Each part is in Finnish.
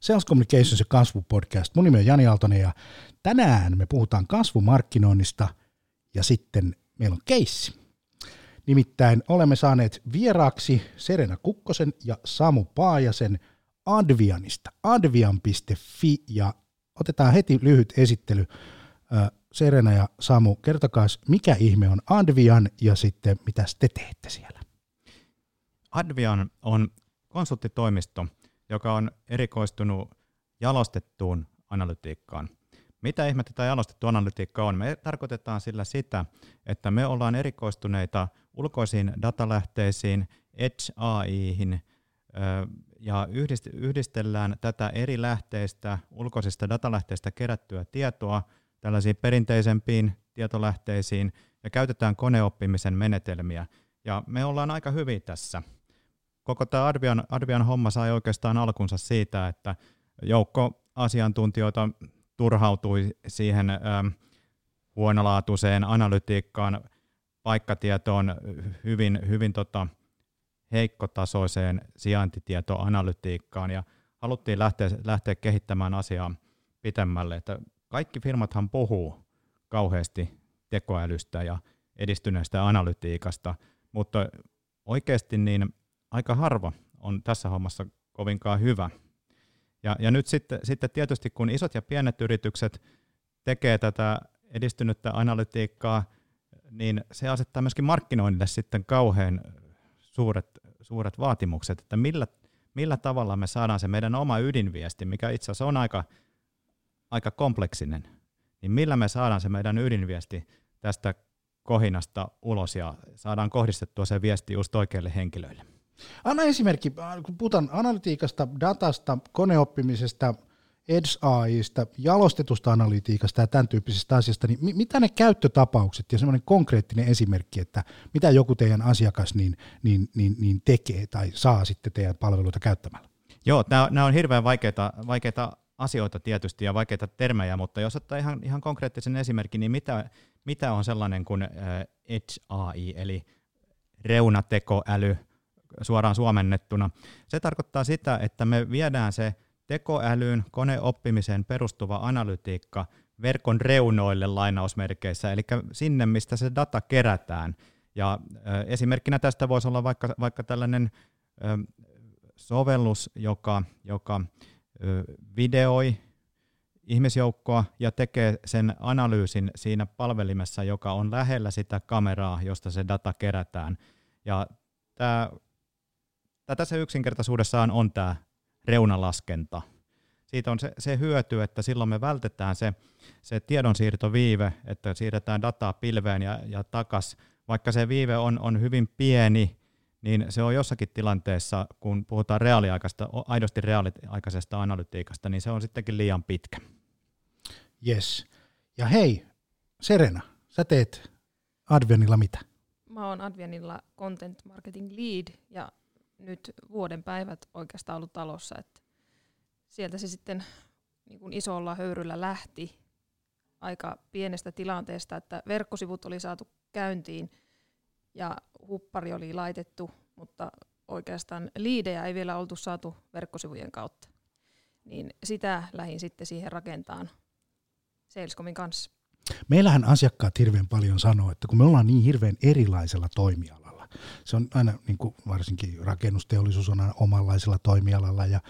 Sales Communications ja kasvupodcast. Mun nimi on Jani Aaltonen ja tänään me puhutaan kasvumarkkinoinnista ja sitten meillä on keissi. Nimittäin olemme saaneet vieraaksi Serena Kukkosen ja Samu Paajasen Advianista, advian.fi ja otetaan heti lyhyt esittely. Serena ja Samu, kertokaa mikä ihme on Advian ja sitten mitä te teette siellä? Advian on konsulttitoimisto, joka on erikoistunut jalostettuun analytiikkaan. Mitä ihmettä tämä jalostettu analytiikka on? Me tarkoitetaan sillä sitä, että me ollaan erikoistuneita ulkoisiin datalähteisiin, Edge AIhin, ja yhdistellään tätä eri lähteistä, ulkoisista datalähteistä kerättyä tietoa tällaisiin perinteisempiin tietolähteisiin ja käytetään koneoppimisen menetelmiä. Ja me ollaan aika hyviä tässä koko tämä Arvian, Arvian homma sai oikeastaan alkunsa siitä, että joukko asiantuntijoita turhautui siihen ähm, huonolaatuiseen analytiikkaan, paikkatietoon, hyvin, hyvin tota, heikkotasoiseen sijaintitietoanalytiikkaan ja haluttiin lähteä, lähteä kehittämään asiaa pitemmälle. Että kaikki firmathan puhuu kauheasti tekoälystä ja edistyneestä analytiikasta, mutta oikeasti niin aika harva on tässä hommassa kovinkaan hyvä. Ja, ja nyt sitten, sitten tietysti kun isot ja pienet yritykset tekee tätä edistynyttä analytiikkaa, niin se asettaa myöskin markkinoinnille sitten kauhean suuret, suuret vaatimukset, että millä, millä tavalla me saadaan se meidän oma ydinviesti, mikä itse asiassa on aika, aika kompleksinen, niin millä me saadaan se meidän ydinviesti tästä kohinasta ulos ja saadaan kohdistettua se viesti just oikeille henkilöille. Anna esimerkki, kun puhutaan analytiikasta, datasta, koneoppimisesta, Edge AIsta, jalostetusta analytiikasta ja tämän tyyppisestä asiasta, niin mitä ne käyttötapaukset ja semmoinen konkreettinen esimerkki, että mitä joku teidän asiakas niin, niin, niin, niin tekee tai saa sitten teidän palveluita käyttämällä? Joo, nämä on hirveän vaikeita, vaikeita asioita tietysti ja vaikeita termejä, mutta jos ottaa ihan, ihan konkreettisen esimerkin, niin mitä, mitä on sellainen kuin Edge AI, eli reunatekoäly, suoraan suomennettuna. Se tarkoittaa sitä, että me viedään se tekoälyyn, koneoppimiseen perustuva analytiikka verkon reunoille lainausmerkeissä, eli sinne, mistä se data kerätään. Ja esimerkkinä tästä voisi olla vaikka, vaikka tällainen sovellus, joka, joka videoi ihmisjoukkoa ja tekee sen analyysin siinä palvelimessa, joka on lähellä sitä kameraa, josta se data kerätään. Ja tämä tässä yksinkertaisuudessaan on tämä reunalaskenta. Siitä on se, se hyöty, että silloin me vältetään se, se tiedonsiirtoviive, että siirretään dataa pilveen ja, ja takas. Vaikka se viive on, on hyvin pieni, niin se on jossakin tilanteessa, kun puhutaan reaaliaikaista, aidosti reaaliaikaisesta analytiikasta, niin se on sittenkin liian pitkä. Yes. Ja hei, Serena, sä teet Advenilla mitä? Mä oon Advenilla Content Marketing Lead ja nyt vuoden päivät oikeastaan ollut talossa, että sieltä se sitten niin kuin isolla höyryllä lähti aika pienestä tilanteesta, että verkkosivut oli saatu käyntiin ja huppari oli laitettu, mutta oikeastaan liidejä ei vielä oltu saatu verkkosivujen kautta. Niin sitä lähin sitten siihen rakentaan Salescomin kanssa. Meillähän asiakkaat hirveän paljon sanoo, että kun me ollaan niin hirveän erilaisella toimialalla, se on aina, niin kuin varsinkin rakennusteollisuus on aina omanlaisella toimialalla ja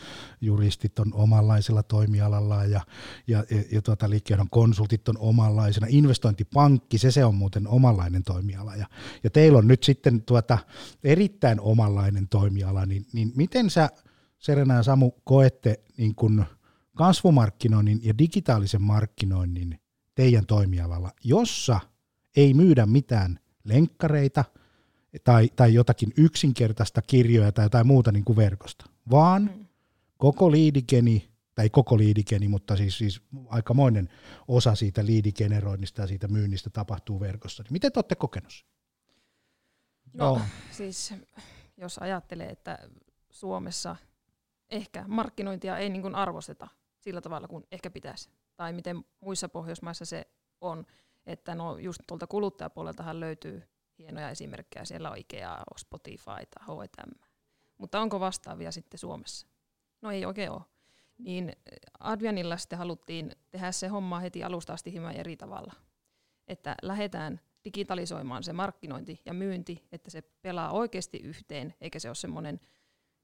juristit on omanlaisella toimialalla ja, ja, ja, ja tuota, liikkeenjohdon konsultit on omanlaisena. Investointipankki, se, se on muuten omanlainen toimiala ja, ja teillä on nyt sitten tuota, erittäin omanlainen toimiala, niin, niin miten sä Serena ja Samu koette niin kuin kasvumarkkinoinnin ja digitaalisen markkinoinnin teidän toimialalla, jossa ei myydä mitään lenkkareita – tai, tai jotakin yksinkertaista kirjoja tai jotain muuta niin kuin verkosta, vaan mm. koko liidikeni, tai koko liidikeni, mutta siis, siis aikamoinen osa siitä liidigeneroinnista ja siitä myynnistä tapahtuu verkossa. Miten te olette kokenut No, no siis jos ajattelee, että Suomessa ehkä markkinointia ei niin kuin arvosteta sillä tavalla kuin ehkä pitäisi, tai miten muissa Pohjoismaissa se on, että no just tuolta kuluttajapuoleltahan löytyy hienoja esimerkkejä. Siellä on Spotify, H&M. Mutta onko vastaavia sitten Suomessa? No ei oikein ole. niin Advianilla sitten haluttiin tehdä se homma heti alusta asti hieman eri tavalla. Että lähdetään digitalisoimaan se markkinointi ja myynti, että se pelaa oikeasti yhteen, eikä se ole semmoinen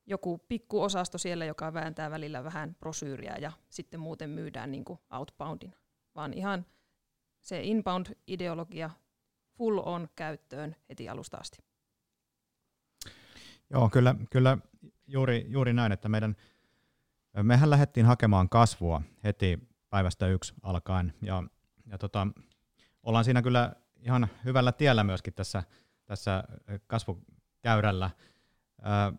joku pikkuosasto siellä, joka vääntää välillä vähän prosyyriä ja sitten muuten myydään niin outboundin, vaan ihan se inbound-ideologia full on käyttöön heti alusta asti. Joo, kyllä, kyllä juuri, juuri näin, että meidän, mehän lähdettiin hakemaan kasvua heti päivästä yksi alkaen ja, ja tota, ollaan siinä kyllä ihan hyvällä tiellä myöskin tässä, tässä kasvukäyrällä. Ää,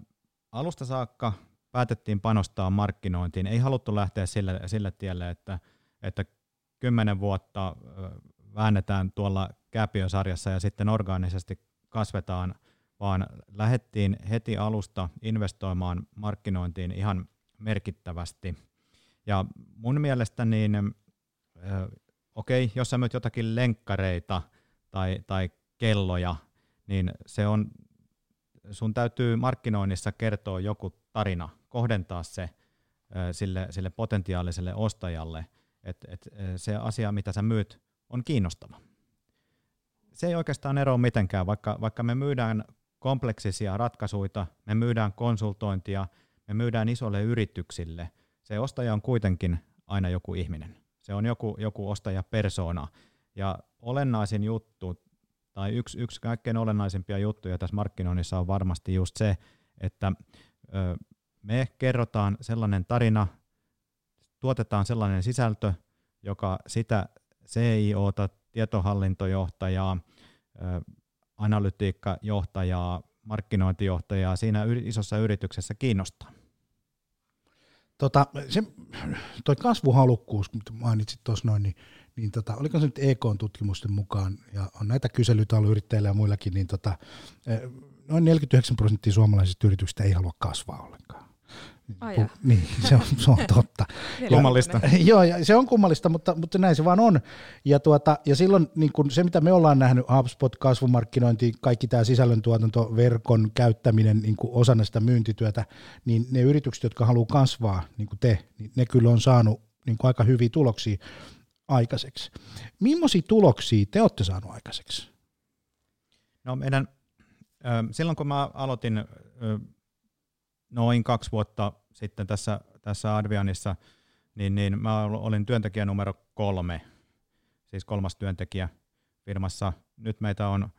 alusta saakka päätettiin panostaa markkinointiin. Ei haluttu lähteä sille, sille tielle, että, että kymmenen vuotta väännetään tuolla Käpiösarjassa ja sitten orgaanisesti kasvetaan, vaan lähdettiin heti alusta investoimaan markkinointiin ihan merkittävästi. Ja mun mielestä niin, okei, okay, jos sä myyt jotakin lenkkareita tai, tai kelloja, niin se on, sun täytyy markkinoinnissa kertoa joku tarina, kohdentaa se sille, sille potentiaaliselle ostajalle, että et, se asia, mitä sä myyt, on kiinnostava. Se ei oikeastaan eroa mitenkään, vaikka, vaikka me myydään kompleksisia ratkaisuja, me myydään konsultointia, me myydään isolle yrityksille, se ostaja on kuitenkin aina joku ihminen. Se on joku, joku ostajapersona. Ja olennaisin juttu, tai yksi, yksi kaikkein olennaisimpia juttuja tässä markkinoinnissa on varmasti just se, että ö, me kerrotaan sellainen tarina, tuotetaan sellainen sisältö, joka sitä CIOta, tietohallintojohtajaa, analytiikkajohtajaa, markkinointijohtajaa siinä isossa yrityksessä kiinnostaa. Tota, se, toi kasvuhalukkuus, mitä mainitsit tuossa noin, niin, niin tota, oliko se nyt EK-tutkimusten mukaan, ja on näitä kyselyitä ollut yrittäjillä ja muillakin, niin tota, noin 49 prosenttia suomalaisista yrityksistä ei halua kasvaa ollenkaan. Ai niin, se on, se on totta. kummallista. Joo, ja se on kummallista, mutta, mutta näin se vaan on. Ja, tuota, ja silloin niin kun se, mitä me ollaan nähnyt, HubSpot, kasvumarkkinointi, kaikki tämä sisällöntuotanto, verkon käyttäminen niin kuin osana sitä myyntityötä, niin ne yritykset, jotka haluaa kasvaa, niin kuin te, niin ne kyllä on saanut niin kuin aika hyviä tuloksia aikaiseksi. Millaisia tuloksia te olette saaneet aikaiseksi? No meidän, silloin kun mä aloitin noin kaksi vuotta sitten tässä, tässä Advianissa, niin, niin mä olin työntekijä numero kolme, siis kolmas työntekijä firmassa. Nyt meitä on,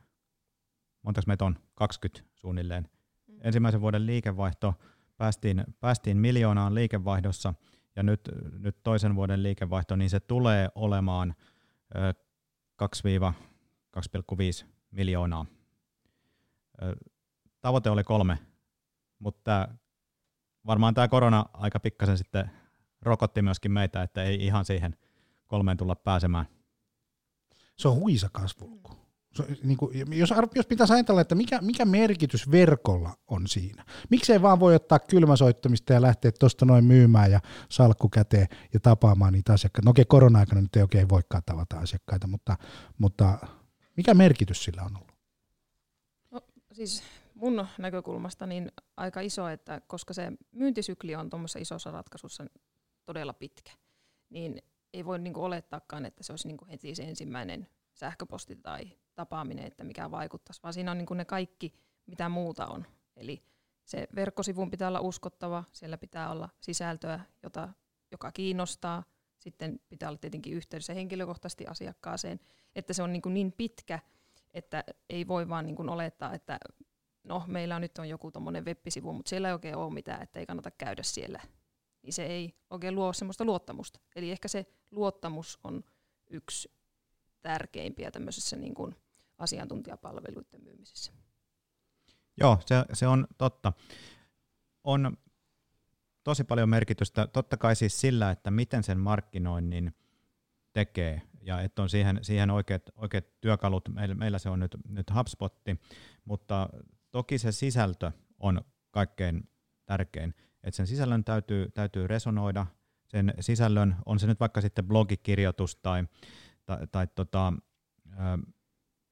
monta meitä on? 20 suunnilleen. Mm. Ensimmäisen vuoden liikevaihto päästiin, päästiin miljoonaan liikevaihdossa, ja nyt, nyt toisen vuoden liikevaihto, niin se tulee olemaan 2-2,5 miljoonaa. Tavoite oli kolme mutta varmaan tämä korona aika pikkasen sitten rokotti myöskin meitä, että ei ihan siihen kolmeen tulla pääsemään. Se on huisa kasvuluku. Se, niin kuin, jos, jos pitäisi ajatella, että mikä, mikä merkitys verkolla on siinä. Miksei vaan voi ottaa kylmäsoittamista ja lähteä tuosta noin myymään ja salkku käteen ja tapaamaan niitä asiakkaita. No okei, korona-aikana nyt ei oikein voikaan tavata asiakkaita, mutta, mutta mikä merkitys sillä on ollut? No, siis mun näkökulmasta niin aika iso, että koska se myyntisykli on tuommoisessa isossa ratkaisussa todella pitkä, niin ei voi niinku olettaakaan, että se olisi niinku heti se ensimmäinen sähköposti tai tapaaminen, että mikä vaikuttaisi, vaan siinä on niinku ne kaikki, mitä muuta on. Eli se verkkosivun pitää olla uskottava, siellä pitää olla sisältöä, jota, joka kiinnostaa, sitten pitää olla tietenkin yhteydessä henkilökohtaisesti asiakkaaseen, että se on niin, niin pitkä, että ei voi vaan niin olettaa, että no meillä on nyt on joku tuommoinen web-sivu, mutta siellä ei oikein ole mitään, että ei kannata käydä siellä. Niin se ei oikein luo semmoista luottamusta. Eli ehkä se luottamus on yksi tärkeimpiä tämmöisessä niin kuin asiantuntijapalveluiden myymisessä. Joo, se, se on totta. On tosi paljon merkitystä, totta kai siis sillä, että miten sen markkinoinnin tekee ja että on siihen, siihen oikeat, oikeat työkalut. Meillä, meillä se on nyt, nyt HubSpotti, mutta Toki se sisältö on kaikkein tärkein, että sen sisällön täytyy, täytyy resonoida, sen sisällön, on se nyt vaikka sitten blogikirjoitus tai, tai, tai tota,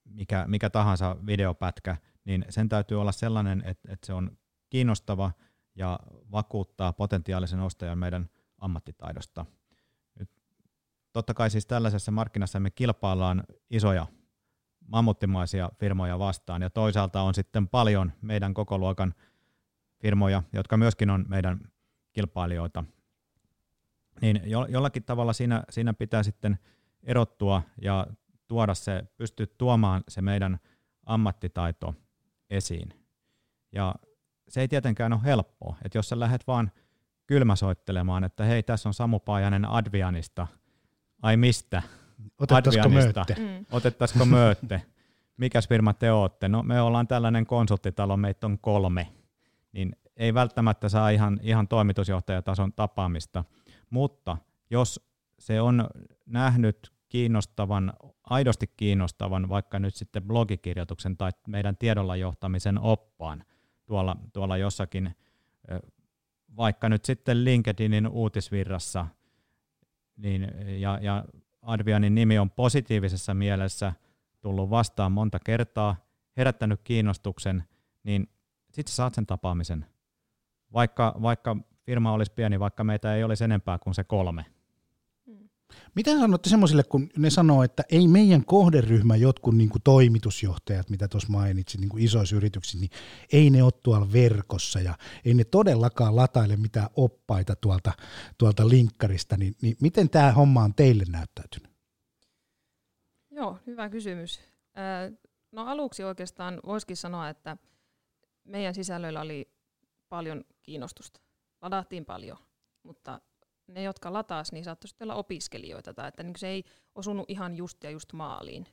mikä, mikä tahansa videopätkä, niin sen täytyy olla sellainen, että, että se on kiinnostava ja vakuuttaa potentiaalisen ostajan meidän ammattitaidosta. Nyt, totta kai siis tällaisessa markkinassa me kilpaillaan isoja mammuttimaisia firmoja vastaan, ja toisaalta on sitten paljon meidän koko luokan firmoja, jotka myöskin on meidän kilpailijoita. Niin jo, jollakin tavalla siinä, siinä pitää sitten erottua ja tuoda se, pystyä tuomaan se meidän ammattitaito esiin. Ja se ei tietenkään ole helppoa, että jos sä lähdet vaan kylmäsoittelemaan, että hei, tässä on Samu Paajanen Advianista, ai mistä? Otettaisiko möötte? Mm. Otettaisiko möötte? Mikäs firma te olette? No me ollaan tällainen konsulttitalo, meitä on kolme. Niin ei välttämättä saa ihan, ihan toimitusjohtajatason tapaamista, mutta jos se on nähnyt kiinnostavan, aidosti kiinnostavan vaikka nyt sitten blogikirjoituksen tai meidän tiedolla johtamisen oppaan tuolla, tuolla jossakin, vaikka nyt sitten LinkedInin uutisvirrassa, niin, ja, ja Advianin nimi on positiivisessa mielessä tullut vastaan monta kertaa, herättänyt kiinnostuksen, niin sitten saat sen tapaamisen. Vaikka, vaikka firma olisi pieni, vaikka meitä ei olisi enempää kuin se kolme. Mitä sanotte semmoisille, kun ne sanoo, että ei meidän kohderyhmä jotkut niin kuin toimitusjohtajat, mitä tuossa mainitsin, niin isoissa yrityksissä, niin ei ne ole tuolla verkossa ja ei ne todellakaan lataile mitään oppaita tuolta, tuolta linkkarista, niin, niin miten tämä homma on teille näyttäytynyt? Joo, hyvä kysymys. No aluksi oikeastaan voisikin sanoa, että meidän sisällöillä oli paljon kiinnostusta. Ladattiin paljon, mutta ne, jotka lataas, niin saattoi olla opiskelijoita, tai että niin se ei osunut ihan just ja just maaliin.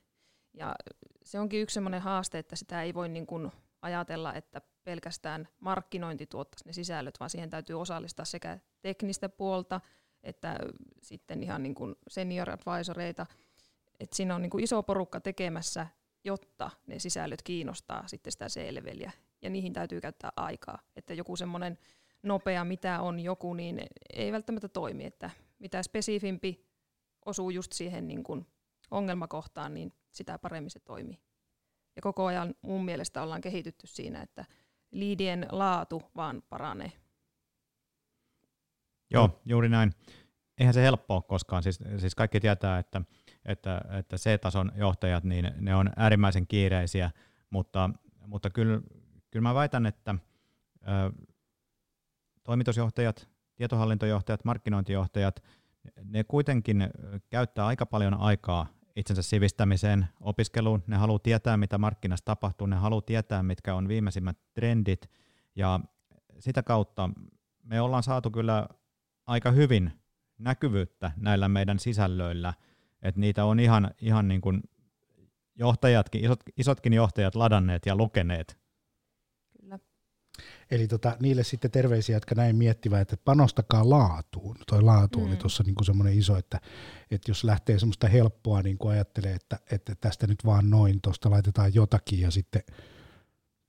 Ja se onkin yksi sellainen haaste, että sitä ei voi niin kuin ajatella, että pelkästään markkinointi tuottaisi ne sisällöt, vaan siihen täytyy osallistaa sekä teknistä puolta, että sitten ihan niin kuin senior advisoreita. Että siinä on niin kuin iso porukka tekemässä, jotta ne sisällöt kiinnostaa sitten sitä selveliä. Ja niihin täytyy käyttää aikaa. Että joku semmoinen nopea, mitä on joku, niin ei välttämättä toimi. Että mitä spesifimpi osuu just siihen niin kuin ongelmakohtaan, niin sitä paremmin se toimii. Ja koko ajan mun mielestä ollaan kehitytty siinä, että liidien laatu vaan paranee. Joo, juuri näin. Eihän se helppoa koskaan. Siis, siis kaikki tietää, että, että, että C-tason johtajat, niin ne on äärimmäisen kiireisiä, mutta, mutta kyllä, kyllä mä väitän, että toimitusjohtajat, tietohallintojohtajat, markkinointijohtajat, ne kuitenkin käyttää aika paljon aikaa itsensä sivistämiseen, opiskeluun. Ne haluaa tietää, mitä markkinassa tapahtuu, ne haluaa tietää, mitkä on viimeisimmät trendit, ja sitä kautta me ollaan saatu kyllä aika hyvin näkyvyyttä näillä meidän sisällöillä, että niitä on ihan, ihan niin kuin johtajatkin, isot, isotkin johtajat ladanneet ja lukeneet Eli tota, niille sitten terveisiä, jotka näin miettivät, että panostakaa laatuun. Toi laatu mm. oli tuossa niinku semmoinen iso, että, että jos lähtee semmoista helppoa, niin kuin ajattelee, että, että tästä nyt vaan noin, tuosta laitetaan jotakin ja sitten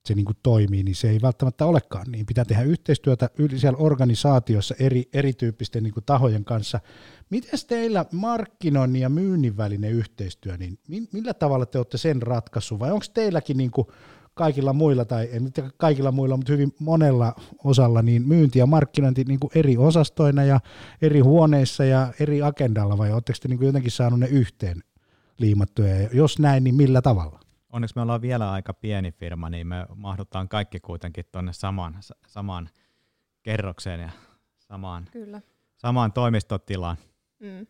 se niin kuin toimii, niin se ei välttämättä olekaan niin. Pitää tehdä yhteistyötä siellä organisaatiossa eri, erityyppisten niin kuin tahojen kanssa. Miten teillä markkinoinnin ja myynnin välinen yhteistyö, niin millä tavalla te olette sen ratkaissut, vai onko teilläkin niin kuin kaikilla muilla, tai en nyt kaikilla muilla, mutta hyvin monella osalla, niin myynti ja markkinointi niin kuin eri osastoina ja eri huoneissa ja eri agendalla, vai oletteko te niin kuin jotenkin saanut ne yhteen liimattuja, ja jos näin, niin millä tavalla? Onneksi me ollaan vielä aika pieni firma, niin me mahdutaan kaikki kuitenkin tuonne samaan, samaan kerrokseen ja samaan, Kyllä. samaan toimistotilaan. Mm,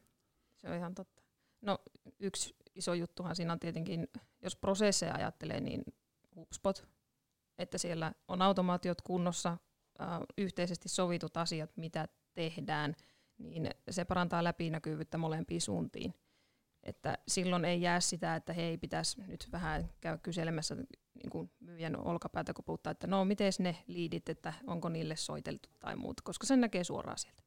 se on ihan totta. No yksi iso juttuhan siinä on tietenkin, jos prosesseja ajattelee, niin HubSpot, että siellä on automaatiot kunnossa, äh, yhteisesti sovitut asiat, mitä tehdään, niin se parantaa läpinäkyvyyttä molempiin suuntiin. Että silloin ei jää sitä, että hei, pitäisi nyt vähän käydä kyselemässä niin kuin myyjän olkapäätä, kun puhutaan, että no, miten ne liidit, että onko niille soiteltu tai muuta, koska sen näkee suoraan sieltä.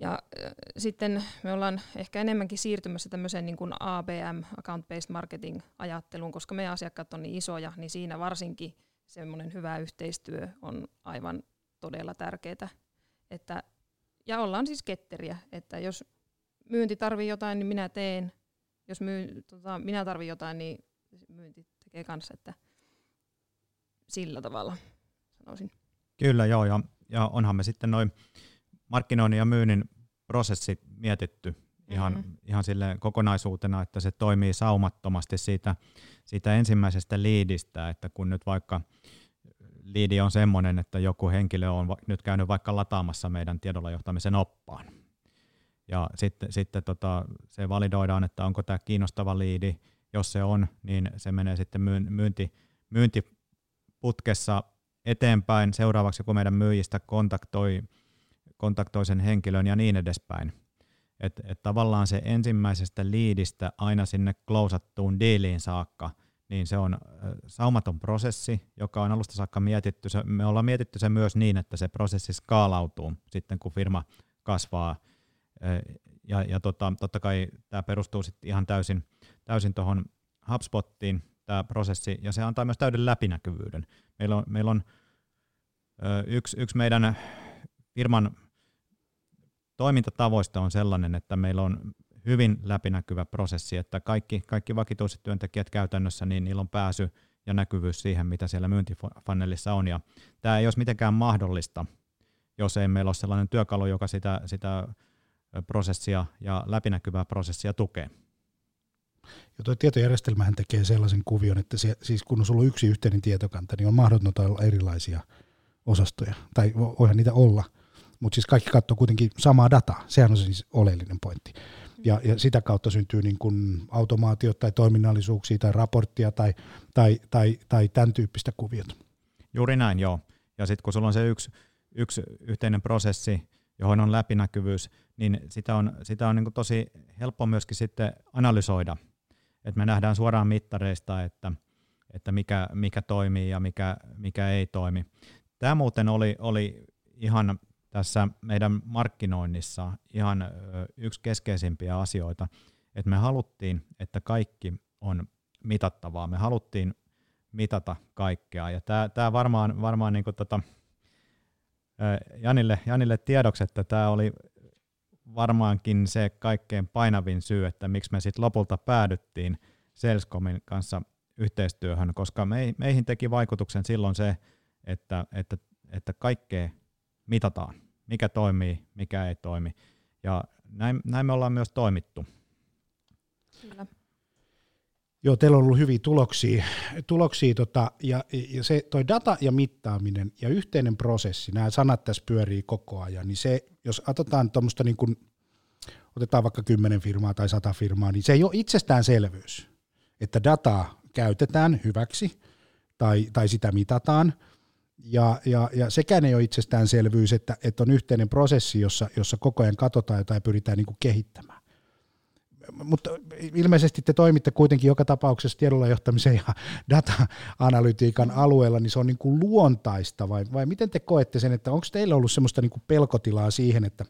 Ja äh, sitten me ollaan ehkä enemmänkin siirtymässä tämmöiseen niin kuin ABM, Account-Based Marketing-ajatteluun, koska meidän asiakkaat on niin isoja, niin siinä varsinkin semmoinen hyvä yhteistyö on aivan todella tärkeää. Että, ja ollaan siis ketteriä, että jos myynti tarvii jotain, niin minä teen. Jos myy, tota, minä tarvin jotain, niin myynti tekee kanssa, että sillä tavalla sanoisin. Kyllä, joo, ja, ja onhan me sitten noin markkinoinnin ja myynnin prosessit mietitty ihan, mm-hmm. ihan sille kokonaisuutena, että se toimii saumattomasti siitä, siitä ensimmäisestä liidistä, että kun nyt vaikka liidi on semmoinen, että joku henkilö on nyt käynyt vaikka lataamassa meidän tiedolla johtamisen oppaan, ja sitten, sitten tota, se validoidaan, että onko tämä kiinnostava liidi, jos se on, niin se menee sitten myynti, myyntiputkessa eteenpäin. Seuraavaksi, kun meidän myyjistä kontaktoi, kontaktoi sen henkilön ja niin edespäin. Että et tavallaan se ensimmäisestä liidistä aina sinne klousattuun diiliin saakka, niin se on saumaton prosessi, joka on alusta saakka mietitty. Se, me ollaan mietitty se myös niin, että se prosessi skaalautuu sitten, kun firma kasvaa. Ja, ja tota, totta kai tämä perustuu sitten ihan täysin, täysin HubSpottiin, tämä prosessi, ja se antaa myös täyden läpinäkyvyyden. Meillä on, meillä on yksi, yksi meidän firman toimintatavoista on sellainen, että meillä on hyvin läpinäkyvä prosessi, että kaikki, kaikki vakituiset työntekijät käytännössä, niin niillä on pääsy ja näkyvyys siihen, mitä siellä myyntifunnelissa on. Ja tämä ei olisi mitenkään mahdollista, jos ei meillä ole sellainen työkalu, joka sitä, sitä prosessia ja läpinäkyvää prosessia tukee. Ja tuo tietojärjestelmähän tekee sellaisen kuvion, että se, siis kun on sulla yksi yhteinen tietokanta, niin on mahdotonta olla erilaisia osastoja. Tai voihan niitä olla, mutta siis kaikki katsoo kuitenkin samaa dataa. Sehän on siis oleellinen pointti. Ja, ja sitä kautta syntyy niin kuin automaatiot tai toiminnallisuuksia tai raporttia tai, tai, tai, tai tämän tyyppistä kuviota. Juuri näin, joo. Ja sitten kun sulla on se yksi, yksi yhteinen prosessi, johon on läpinäkyvyys, niin sitä on, sitä on niin tosi helppo myöskin sitten analysoida. Et me nähdään suoraan mittareista, että, että mikä, mikä toimii ja mikä, mikä ei toimi. Tämä muuten oli, oli ihan tässä meidän markkinoinnissa ihan yksi keskeisimpiä asioita, että me haluttiin, että kaikki on mitattavaa. Me haluttiin mitata kaikkea. Ja tämä, varmaan, varmaan niin tota, Janille, Janille tiedoksi, että tämä oli varmaankin se kaikkein painavin syy, että miksi me sitten lopulta päädyttiin Salescomin kanssa yhteistyöhön, koska meihin teki vaikutuksen silloin se, että, että, että kaikkea mitataan, mikä toimii, mikä ei toimi. Ja näin, näin me ollaan myös toimittu. Kyllä. Joo, teillä on ollut hyviä tuloksia, tuloksia tota, ja, ja se toi data ja mittaaminen ja yhteinen prosessi, nämä sanat tässä pyörii koko ajan, niin se, jos otetaan tuommoista niin kuin, otetaan vaikka 10 firmaa tai 100 firmaa, niin se ei ole itsestäänselvyys, että dataa käytetään hyväksi tai, tai sitä mitataan, ja, ja, ja sekään ei ole itsestäänselvyys, että, että on yhteinen prosessi, jossa, jossa koko ajan katsotaan jotain ja pyritään niin kuin kehittämään. Mutta ilmeisesti te toimitte kuitenkin joka tapauksessa tiedolla johtamisen ja data-analytiikan alueella, niin se on niin kuin luontaista vai, vai miten te koette sen, että onko teillä ollut semmoista niin kuin pelkotilaa siihen, että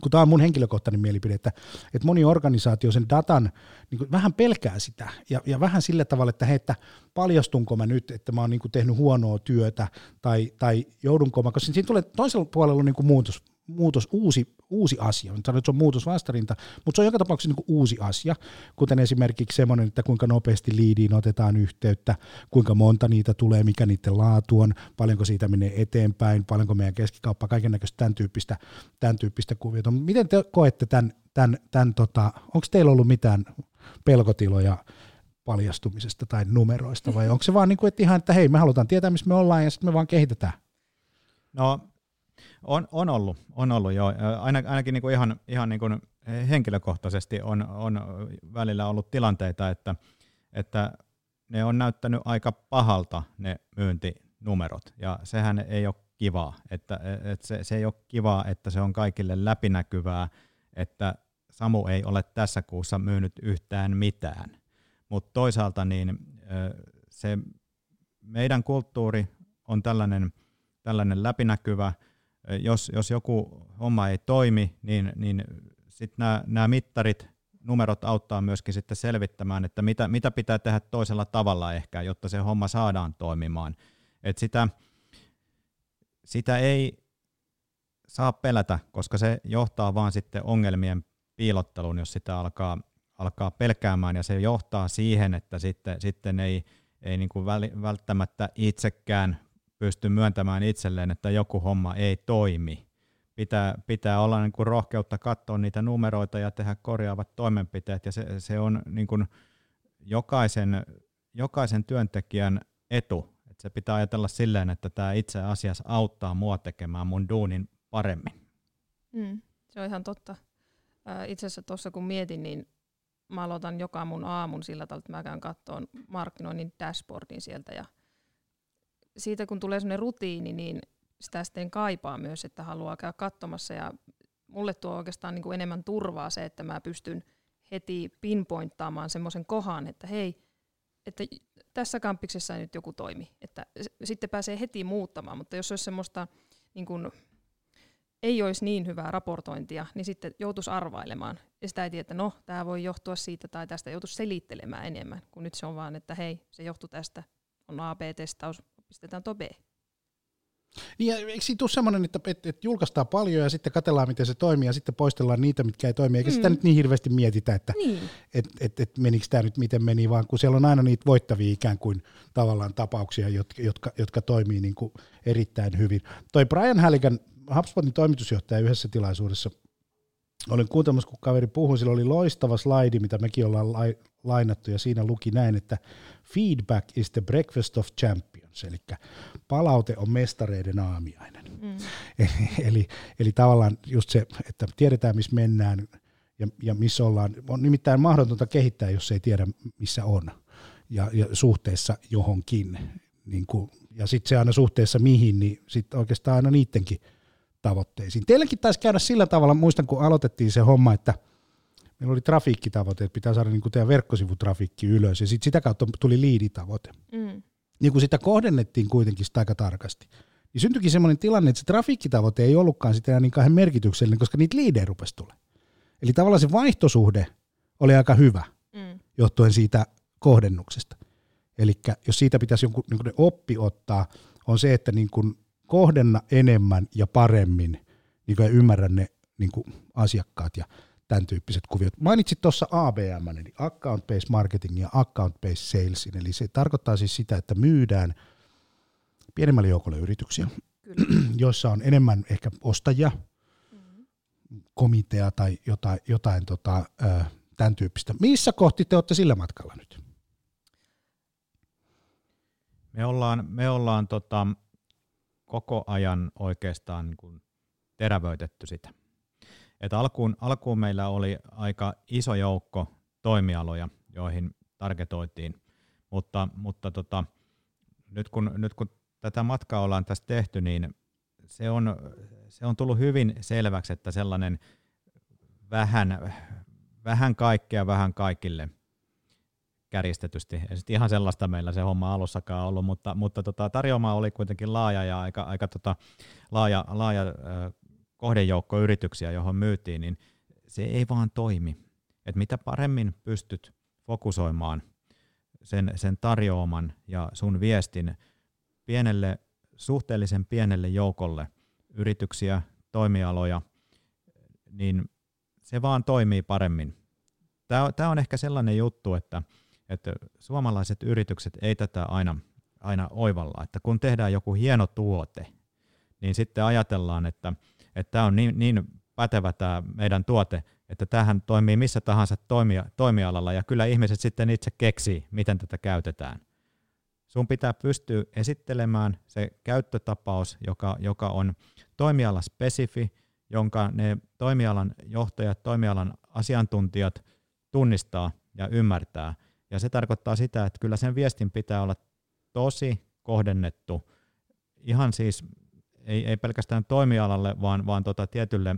kun tämä on mun henkilökohtainen mielipide, että, että moni organisaatio sen datan niin kuin vähän pelkää sitä ja, ja vähän sillä tavalla, että hei, että paljastunko mä nyt, että mä oon niin kuin tehnyt huonoa työtä tai, tai joudunko mä, koska siinä tulee toisella puolella niin kuin muutos, muutos, uusi, uusi asia. Nyt sanoin, että se on muutos vastarinta, mutta se on joka tapauksessa niin uusi asia, kuten esimerkiksi semmoinen, että kuinka nopeasti liidiin otetaan yhteyttä, kuinka monta niitä tulee, mikä niiden laatu on, paljonko siitä menee eteenpäin, paljonko meidän keskikauppa, kaiken näköistä tämän tyyppistä, tämän tyyppistä kuviota. Miten te koette tämän, tämän, tämän tota, onko teillä ollut mitään pelkotiloja paljastumisesta tai numeroista, vai onko se vaan niin kuin, että ihan, että hei, me halutaan tietää, missä me ollaan, ja sitten me vaan kehitetään? No on, on ollut, on ollut joo. Aina, ainakin niin kuin ihan, ihan niin kuin henkilökohtaisesti on, on välillä ollut tilanteita, että, että ne on näyttänyt aika pahalta ne myyntinumerot, ja sehän ei ole kivaa, että, että se, se ei ole kivaa, että se on kaikille läpinäkyvää, että Samu ei ole tässä kuussa myynyt yhtään mitään. Mutta toisaalta niin se meidän kulttuuri on tällainen, tällainen läpinäkyvä, jos, jos joku homma ei toimi, niin, niin sitten nämä mittarit, numerot auttaa myöskin sitten selvittämään, että mitä, mitä pitää tehdä toisella tavalla ehkä, jotta se homma saadaan toimimaan. Et sitä, sitä ei saa pelätä, koska se johtaa vaan sitten ongelmien piilotteluun, jos sitä alkaa, alkaa pelkäämään, ja se johtaa siihen, että sitten, sitten ei, ei niin kuin välttämättä itsekään pysty myöntämään itselleen, että joku homma ei toimi. pitää, pitää olla niin kuin rohkeutta katsoa niitä numeroita ja tehdä korjaavat toimenpiteet, ja se, se on niin kuin jokaisen, jokaisen työntekijän etu, että se pitää ajatella silleen, että tämä itse asiassa auttaa mua tekemään mun duunin paremmin. Mm, se on ihan totta. Itse asiassa tuossa kun mietin, niin mä aloitan joka mun aamun sillä tavalla, että mä käyn kattoon markkinoinnin dashboardin sieltä ja siitä kun tulee sellainen rutiini, niin sitä sitten kaipaa myös, että haluaa käydä katsomassa ja mulle tuo oikeastaan niin kuin enemmän turvaa se, että mä pystyn heti pinpointtaamaan semmoisen kohan, että hei, että tässä kampiksessa ei nyt joku toimi. Että sitten pääsee heti muuttamaan, mutta jos olisi semmoista niin kuin, ei olisi niin hyvää raportointia, niin sitten joutuisi arvailemaan. Ja sitä ei tiedä, että no, tämä voi johtua siitä tai tästä, joutuisi selittelemään enemmän, kun nyt se on vaan, että hei, se johtuu tästä, on A-B-testaus, pistetään tuo B. Niin ja eikö siitä tule semmoinen, että, että, että julkaistaan paljon ja sitten katsellaan, miten se toimii ja sitten poistellaan niitä, mitkä ei toimi, eikä mm. sitä nyt niin hirveästi mietitä, että niin. et, et, et menikö tämä nyt miten meni, vaan kun siellä on aina niitä voittavia ikään kuin tavallaan tapauksia, jotka, jotka, jotka toimii niin kuin erittäin hyvin. Toi Brian Halligan, HubSpotin toimitusjohtaja yhdessä tilaisuudessa, olin kuuntelemassa, kun kaveri puhui, sillä oli loistava slaidi, mitä mekin ollaan lainattu, ja siinä luki näin, että feedback is the breakfast of champions, eli palaute on mestareiden aamiainen. Mm. Eli, eli, eli tavallaan just se, että tiedetään, missä mennään ja, ja missä ollaan, on nimittäin mahdotonta kehittää, jos ei tiedä, missä on, ja, ja suhteessa johonkin. Niin kuin, ja sitten se aina suhteessa mihin, niin sitten oikeastaan aina niidenkin tavoitteisiin. Teilläkin taisi käydä sillä tavalla, muistan kun aloitettiin se homma, että – meillä oli trafiikkitavoite, että pitää saada niin kuin teidän verkkosivutrafiikki ylös, ja sit sitä kautta tuli liiditavoite. Mm. Niin kun sitä kohdennettiin kuitenkin sitä aika tarkasti, niin syntyikin semmoinen tilanne, että se trafiikkitavoite ei ollutkaan sitten enää niin kahden merkityksellinen, koska niitä liidejä rupesi tulemaan. Eli tavallaan se vaihtosuhde oli aika hyvä, mm. johtuen siitä kohdennuksesta. Eli jos siitä pitäisi jonkun niin oppi ottaa, on se, että niin kuin kohdenna enemmän ja paremmin niin kuin ymmärrä ne niin kuin asiakkaat. Ja tämän tyyppiset kuviot. Mainitsit tuossa ABM, eli Account Based Marketing ja Account Based Salesin, eli se tarkoittaa siis sitä, että myydään pienemmälle joukolle yrityksiä, Kyllä. joissa on enemmän ehkä ostajia, mm-hmm. komitea tai jotain, jotain tota, tämän tyyppistä. Missä kohti te olette sillä matkalla nyt? Me ollaan, me ollaan tota, koko ajan oikeastaan niin kuin terävöitetty sitä. Et alkuun, alkuun meillä oli aika iso joukko toimialoja, joihin targetoitiin, mutta, mutta tota, nyt, kun, nyt kun tätä matkaa ollaan tässä tehty, niin se on, se on tullut hyvin selväksi, että sellainen vähän, vähän kaikkea vähän kaikille kärjistetysti. Ei ihan sellaista meillä se homma alussakaan ollut, mutta, mutta tota, tarjoama oli kuitenkin laaja ja aika, aika tota, laaja, laaja kohdejoukko yrityksiä, johon myytiin, niin se ei vaan toimi. Et mitä paremmin pystyt fokusoimaan sen, sen tarjoaman ja sun viestin pienelle, suhteellisen pienelle joukolle yrityksiä, toimialoja, niin se vaan toimii paremmin. Tämä on ehkä sellainen juttu, että, että suomalaiset yritykset ei tätä aina, aina oivalla, että kun tehdään joku hieno tuote, niin sitten ajatellaan, että että tämä on niin, niin pätevä tämä meidän tuote, että tähän toimii missä tahansa toimia, toimialalla ja kyllä ihmiset sitten itse keksii, miten tätä käytetään. Sun pitää pystyä esittelemään se käyttötapaus, joka, joka on toimiala spesifi, jonka ne toimialan johtajat, toimialan asiantuntijat tunnistaa ja ymmärtää. Ja se tarkoittaa sitä, että kyllä sen viestin pitää olla tosi kohdennettu, ihan siis ei, ei pelkästään toimialalle, vaan, vaan tota tietylle,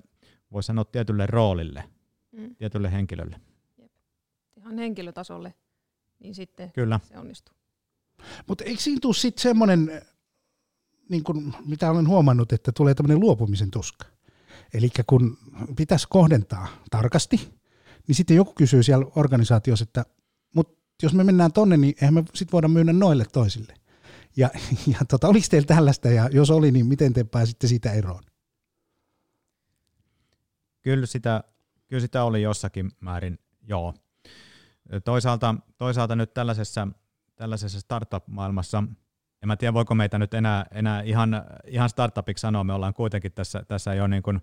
voisi sanoa tietylle roolille, mm. tietylle henkilölle. Jep. Ihan henkilötasolle, niin sitten Kyllä. se onnistuu. Mutta eikö siinä tule sitten semmoinen, niin kun, mitä olen huomannut, että tulee tämmöinen luopumisen tuska. Eli kun pitäisi kohdentaa tarkasti, niin sitten joku kysyy siellä organisaatiossa, että mutta jos me mennään tonne, niin eihän me sitten voida myydä noille toisille. Ja, ja tota, oliko teillä tällaista, ja jos oli, niin miten te pääsitte siitä eroon? Kyllä sitä, kyllä sitä oli jossakin määrin, joo. Toisaalta, toisaalta nyt tällaisessa, tällaisessa startup-maailmassa en mä tiedä voiko meitä nyt enää, enää ihan, ihan startupiksi sanoa, me ollaan kuitenkin tässä, tässä jo niin kuin,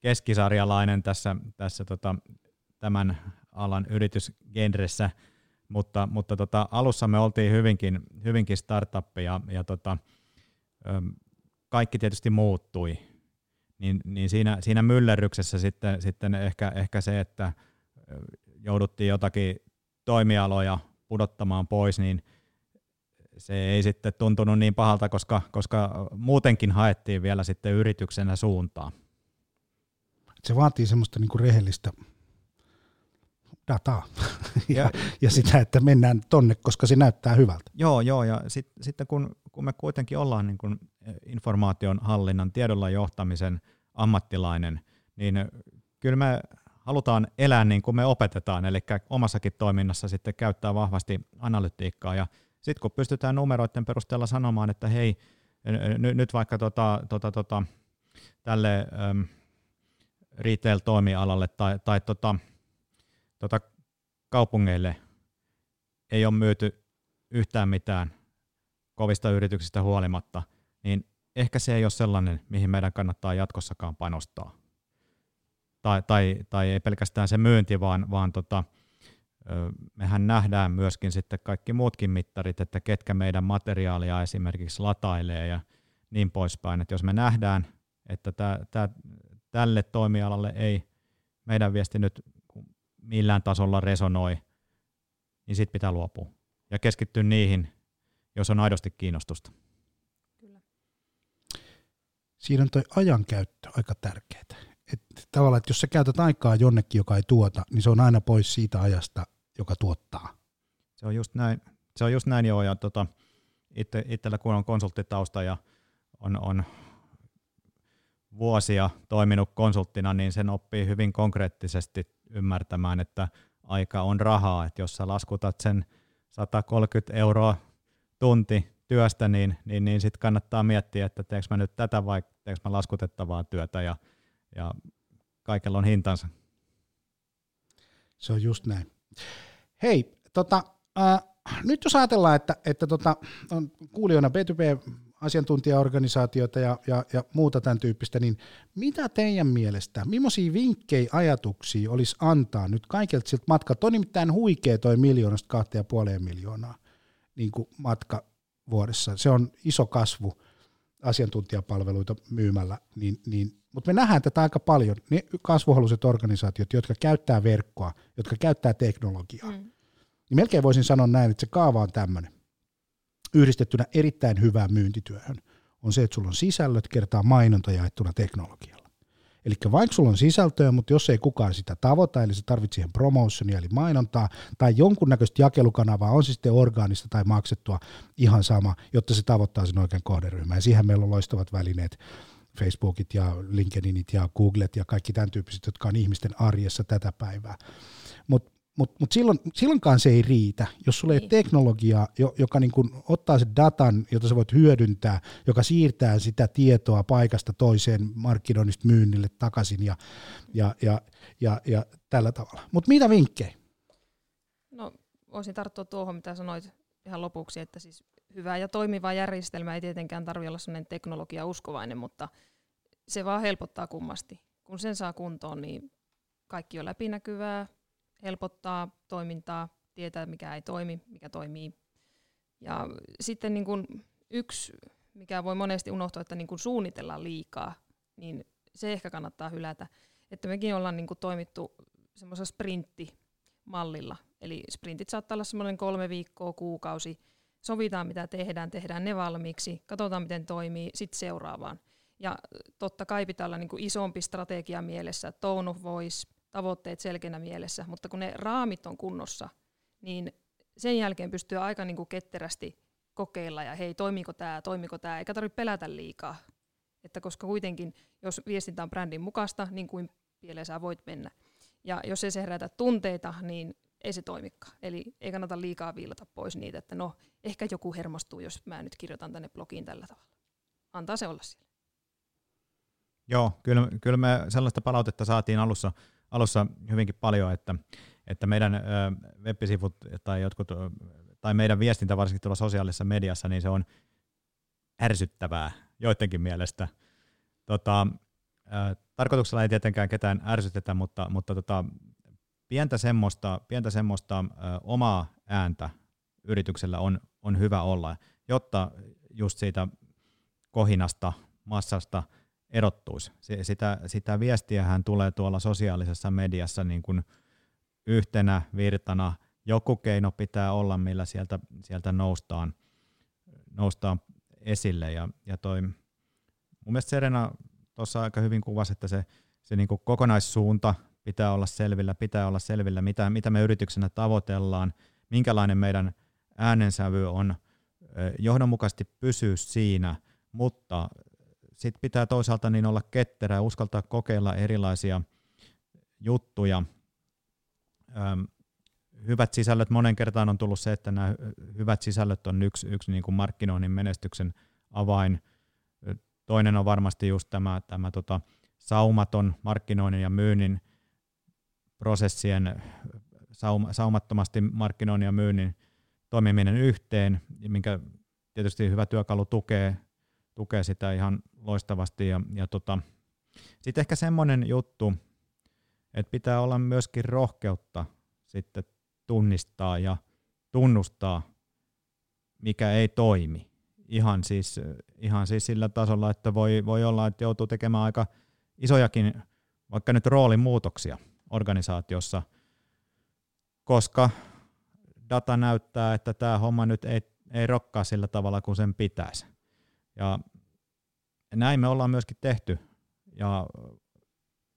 keskisarjalainen tässä, tässä tota, tämän alan yritysgenressä, mutta, mutta tota, alussa me oltiin hyvinkin, hyvinkin startup ja, ja tota, kaikki tietysti muuttui, niin, niin siinä, siinä myllerryksessä sitten, sitten ehkä, ehkä se, että jouduttiin jotakin toimialoja pudottamaan pois, niin se ei sitten tuntunut niin pahalta, koska, koska muutenkin haettiin vielä sitten yrityksenä suuntaa. Se vaatii semmoista niin kuin rehellistä dataa ja, ja sitä, että mennään tonne, koska se näyttää hyvältä. Joo, joo ja sit, sitten kun, kun me kuitenkin ollaan niin kuin informaation hallinnan, tiedolla johtamisen ammattilainen, niin kyllä me halutaan elää niin kuin me opetetaan, eli omassakin toiminnassa sitten käyttää vahvasti analytiikkaa, ja sitten kun pystytään numeroiden perusteella sanomaan, että hei, n- nyt vaikka tota, tota, tota, tälle ähm, retail-toimialalle tai, tai tota, tota, kaupungeille ei ole myyty yhtään mitään kovista yrityksistä huolimatta, niin ehkä se ei ole sellainen, mihin meidän kannattaa jatkossakaan panostaa. Tai, tai, tai ei pelkästään se myynti, vaan, vaan tota, mehän nähdään myöskin sitten kaikki muutkin mittarit, että ketkä meidän materiaalia esimerkiksi latailee ja niin poispäin. Että jos me nähdään, että tää, tää, tälle toimialalle ei meidän viesti nyt millään tasolla resonoi, niin sitten pitää luopua ja keskittyä niihin, jos on aidosti kiinnostusta. Kyllä. Siinä on tuo ajankäyttö aika tärkeää. Että tavallaan, että jos sä käytät aikaa jonnekin, joka ei tuota, niin se on aina pois siitä ajasta, joka tuottaa. Se on just näin, se on just näin joo, ja tota, itse, itsellä kun on konsulttitausta ja on, on vuosia toiminut konsulttina, niin sen oppii hyvin konkreettisesti ymmärtämään, että aika on rahaa, että jos sä laskutat sen 130 euroa tunti työstä, niin, niin, niin sitten kannattaa miettiä, että teekö mä nyt tätä vai teekö mä laskutettavaa työtä ja, ja kaikella on hintansa. Se on just näin. Hei, tota, äh, nyt jos ajatellaan, että, että tota, on kuulijoina B2B asiantuntijaorganisaatioita ja, ja, ja muuta tämän tyyppistä, niin mitä teidän mielestä, millaisia vinkkejä, ajatuksia olisi antaa nyt kaikilta siltä matkalta? On nimittäin huikea toi miljoonasta kahteen ja puoleen miljoonaa niin kuin matka vuodessa. Se on iso kasvu asiantuntijapalveluita myymällä, niin, niin, mutta me nähdään tätä aika paljon. Ne kasvuhaluiset organisaatiot, jotka käyttää verkkoa, jotka käyttää teknologiaa, mm. niin melkein voisin sanoa näin, että se kaava on tämmöinen yhdistettynä erittäin hyvään myyntityöhön on se, että sulla on sisällöt kertaa mainonta jaettuna teknologialla. Eli vaikka sulla on sisältöä, mutta jos ei kukaan sitä tavoita, eli se tarvitsee siihen promotionia eli mainontaa, tai jonkunnäköistä jakelukanavaa, on se sitten orgaanista tai maksettua, ihan sama, jotta se tavoittaa sen oikean kohderyhmän. Ja siihen meillä on loistavat välineet, Facebookit ja LinkedInit ja Googlet ja kaikki tämän tyyppiset, jotka on ihmisten arjessa tätä päivää. Mutta mutta mut silloin, silloinkaan se ei riitä, jos sulla ei niin. ole teknologiaa, joka niin kun ottaa sen datan, jota sä voit hyödyntää, joka siirtää sitä tietoa paikasta toiseen markkinoinnista myynnille takaisin ja, ja, ja, ja, ja tällä tavalla. Mutta mitä vinkkejä? No voisin tarttua tuohon, mitä sanoit ihan lopuksi, että siis hyvä ja toimiva järjestelmä ei tietenkään tarvitse olla sellainen teknologia-uskovainen, mutta se vaan helpottaa kummasti. Kun sen saa kuntoon, niin kaikki on läpinäkyvää, helpottaa toimintaa, tietää mikä ei toimi, mikä toimii. Ja sitten niin kun yksi, mikä voi monesti unohtua, että niin kun suunnitellaan liikaa, niin se ehkä kannattaa hylätä. Että mekin ollaan niin toimittu semmoisessa sprinttimallilla. Eli sprintit saattaa olla semmoinen kolme viikkoa, kuukausi. Sovitaan mitä tehdään, tehdään ne valmiiksi, katsotaan miten toimii, sitten seuraavaan. Ja totta kai pitää olla niin isompi strategia mielessä, tone of voice, tavoitteet selkeänä mielessä, mutta kun ne raamit on kunnossa, niin sen jälkeen pystyy aika niin kuin ketterästi kokeilla ja hei, toimiko tämä, toimiko tämä, eikä tarvitse pelätä liikaa. Että koska kuitenkin, jos viestintä on brändin mukaista, niin kuin pieleen sä voit mennä. Ja jos ei se herätä tunteita, niin ei se toimikaan. Eli ei kannata liikaa viilata pois niitä, että no, ehkä joku hermostuu, jos mä nyt kirjoitan tänne blogiin tällä tavalla. Antaa se olla siellä. Joo, kyllä, kyllä me sellaista palautetta saatiin alussa alussa hyvinkin paljon, että, että meidän web-sivut tai jotkut tai meidän viestintä varsinkin tuolla sosiaalisessa mediassa, niin se on ärsyttävää joidenkin mielestä. Tota, tarkoituksella ei tietenkään ketään ärsytetä, mutta, mutta tota, pientä semmoista, pientä semmoista omaa ääntä yrityksellä on, on hyvä olla, jotta just siitä kohinasta, massasta erottuisi. Sitä, sitä viestiähän tulee tuolla sosiaalisessa mediassa niin kuin yhtenä virtana. Joku keino pitää olla, millä sieltä, sieltä noustaan, noustaan esille. Ja, ja toi, mun mielestä Serena tuossa aika hyvin kuvasi, että se, se niin kuin kokonaissuunta pitää olla selvillä, pitää olla selvillä, mitä, mitä me yrityksenä tavoitellaan, minkälainen meidän äänensävy on, johdonmukaisesti pysyä siinä, mutta sitten pitää toisaalta niin olla ketterä ja uskaltaa kokeilla erilaisia juttuja. Öm, hyvät sisällöt, monen kertaan on tullut se, että nämä hyvät sisällöt on yksi, yksi niin kuin markkinoinnin menestyksen avain. Toinen on varmasti just tämä, tämä tota, saumaton markkinoinnin ja myynnin prosessien, saum, saumattomasti markkinoinnin ja myynnin toimiminen yhteen, minkä tietysti hyvä työkalu tukee, tukee sitä ihan loistavasti. Ja, ja tota, sitten ehkä semmoinen juttu, että pitää olla myöskin rohkeutta sitten tunnistaa ja tunnustaa, mikä ei toimi. Ihan siis, ihan siis sillä tasolla, että voi, voi olla, että joutuu tekemään aika isojakin, vaikka nyt roolimuutoksia organisaatiossa, koska data näyttää, että tämä homma nyt ei, ei rokkaa sillä tavalla kuin sen pitäisi. Ja näin me ollaan myöskin tehty. Ja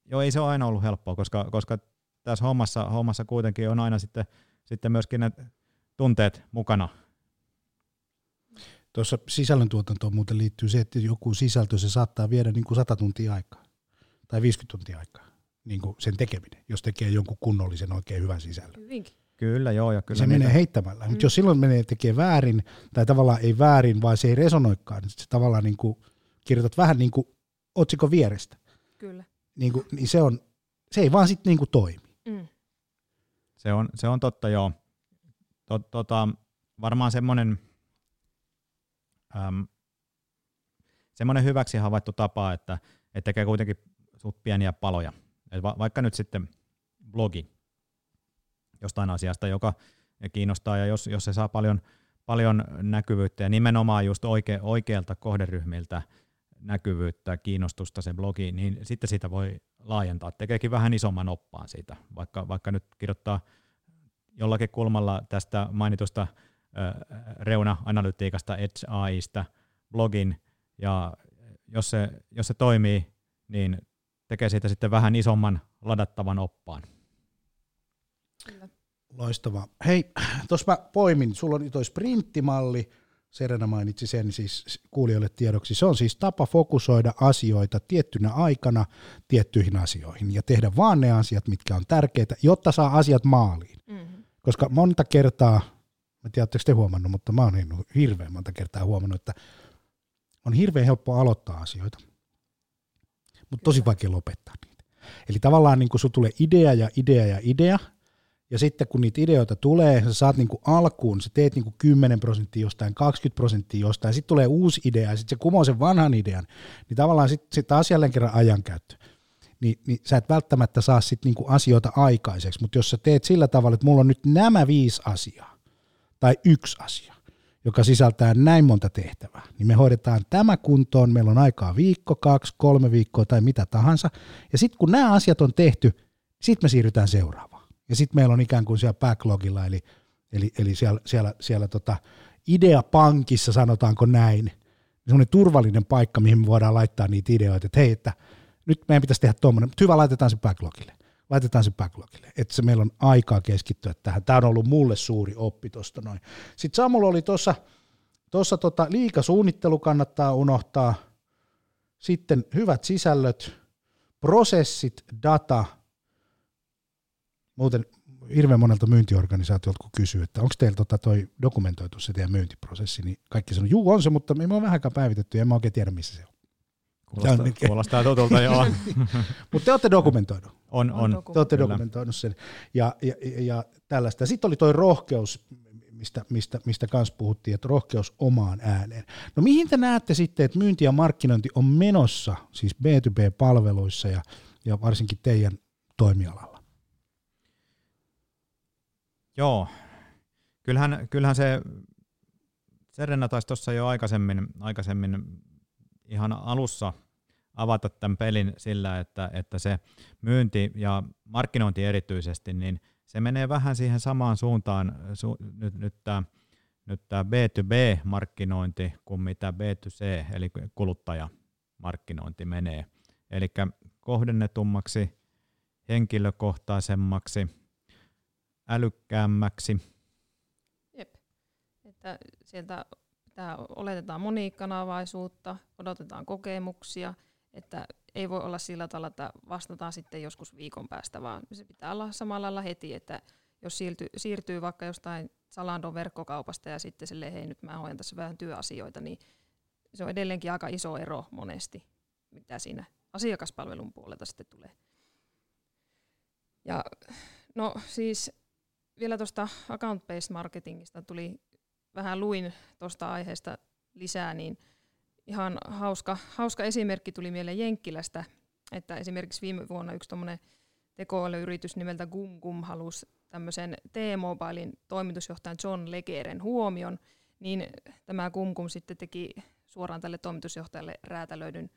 joo, ei se ole aina ollut helppoa, koska, koska tässä hommassa, hommassa kuitenkin on aina sitten, sitten myöskin ne tunteet mukana. Tuossa sisällöntuotantoon muuten liittyy se, että joku sisältö se saattaa viedä niin kuin 100 tuntia aikaa tai 50 tuntia aikaa niin kuin sen tekeminen, jos tekee jonkun kunnollisen oikein hyvän sisällön. Hyvinkin. Kyllä, joo. Ja kyllä se niitä... menee heittämällä. Mm. Mutta jos silloin menee tekee väärin, tai tavallaan ei väärin, vaan se ei resonoikaan, niin se tavallaan niin kuin, kirjoitat vähän niin kuin otsikon vierestä. Kyllä. Niin, kuin, niin se, on, se ei vaan sitten niin kuin toimi. Mm. Se, on, se on totta, joo. Tot, tota, varmaan semmoinen, äm, semmoinen hyväksi havaittu tapa, että, että tekee kuitenkin suht pieniä paloja. Et va, vaikka nyt sitten blogi, jostain asiasta, joka kiinnostaa, ja jos, jos se saa paljon, paljon näkyvyyttä ja nimenomaan just oike, oikealta kohderyhmiltä näkyvyyttä, kiinnostusta se blogi, niin sitten sitä voi laajentaa. Tekeekin vähän isomman oppaan siitä, vaikka, vaikka nyt kirjoittaa jollakin kulmalla tästä mainitusta reuna-analytiikasta, Edge AIsta blogin, ja jos se, jos se toimii, niin tekee siitä sitten vähän isomman ladattavan oppaan. Kyllä. Loistavaa. Hei, tuossa mä poimin, sulla on toi sprinttimalli, Serena mainitsi sen siis kuulijoille tiedoksi. Se on siis tapa fokusoida asioita tiettynä aikana tiettyihin asioihin ja tehdä vaan ne asiat, mitkä on tärkeitä, jotta saa asiat maaliin. Mm-hmm. Koska monta kertaa, mä tiedän, te huomannut, mutta mä oon hirveän monta kertaa huomannut, että on hirveän helppo aloittaa asioita, mutta tosi vaikea lopettaa niitä. Eli tavallaan niin kun sulla tulee idea ja idea ja idea, ja sitten kun niitä ideoita tulee, sä saat niinku alkuun, sä teet niinku 10 prosenttia jostain, 20 prosenttia jostain, sitten tulee uusi idea, ja sitten se kumoo sen vanhan idean, niin tavallaan sitten sit taas jälleen kerran ajankäyttö. Niin, niin sä et välttämättä saa sitten niinku asioita aikaiseksi, mutta jos sä teet sillä tavalla, että mulla on nyt nämä viisi asiaa, tai yksi asia, joka sisältää näin monta tehtävää, niin me hoidetaan tämä kuntoon, meillä on aikaa viikko, kaksi, kolme viikkoa tai mitä tahansa, ja sitten kun nämä asiat on tehty, sitten me siirrytään seuraavaan. Ja sitten meillä on ikään kuin siellä backlogilla, eli, eli, eli siellä, siellä, siellä tota ideapankissa, sanotaanko näin, semmoinen turvallinen paikka, mihin me voidaan laittaa niitä ideoita, että hei, että nyt meidän pitäisi tehdä tuommoinen, mutta hyvä, laitetaan se backlogille. Laitetaan se backlogille, että se meillä on aikaa keskittyä tähän. Tämä on ollut mulle suuri oppi tuosta noin. Sitten Samulla oli tuossa tuossa tota, liikasuunnittelu kannattaa unohtaa, sitten hyvät sisällöt, prosessit, data – Muuten hirveän monelta myyntiorganisaatiolta, kun kysyy, että onko teillä tota toi dokumentoitu se teidän myyntiprosessi, niin kaikki sanoo, juu on se, mutta me on vähänkään päivitetty ja en mä oikein tiedä, missä se on. Kuulostaa, on, kuulostaa tutulta, joo. mutta te olette dokumentoinut. On, on. Te olette dokumentoinut sen ja, ja, ja tällaista. Sitten oli toi rohkeus, mistä, mistä, mistä kanssa puhuttiin, että rohkeus omaan ääneen. No mihin te näette sitten, että myynti ja markkinointi on menossa, siis B2B-palveluissa ja, ja varsinkin teidän toimialalla? Joo, kyllähän, kyllähän se Serena taisi tuossa jo aikaisemmin, aikaisemmin ihan alussa avata tämän pelin sillä, että, että se myynti ja markkinointi erityisesti, niin se menee vähän siihen samaan suuntaan su, nyt, nyt tämä nyt tämä B2B-markkinointi kuin mitä B2C, eli kuluttajamarkkinointi menee. Eli kohdennetummaksi, henkilökohtaisemmaksi, älykkäämmäksi. Jep. Että sieltä Tämä oletetaan monikanavaisuutta, odotetaan kokemuksia, että ei voi olla sillä tavalla, että vastataan sitten joskus viikon päästä, vaan se pitää olla samalla lailla heti, että jos siirtyy, siirtyy vaikka jostain Salandon verkkokaupasta ja sitten sille hei nyt mä hoidan tässä vähän työasioita, niin se on edelleenkin aika iso ero monesti, mitä siinä asiakaspalvelun puolelta sitten tulee. Ja no siis vielä tuosta account-based marketingista tuli vähän luin tuosta aiheesta lisää, niin ihan hauska, hauska esimerkki tuli mieleen Jenkkilästä, että esimerkiksi viime vuonna yksi tuommoinen tekoälyyritys nimeltä GumGum halusi tämmöisen T-Mobilein toimitusjohtajan John Legeren huomion, niin tämä GumGum sitten teki suoraan tälle toimitusjohtajalle räätälöidyn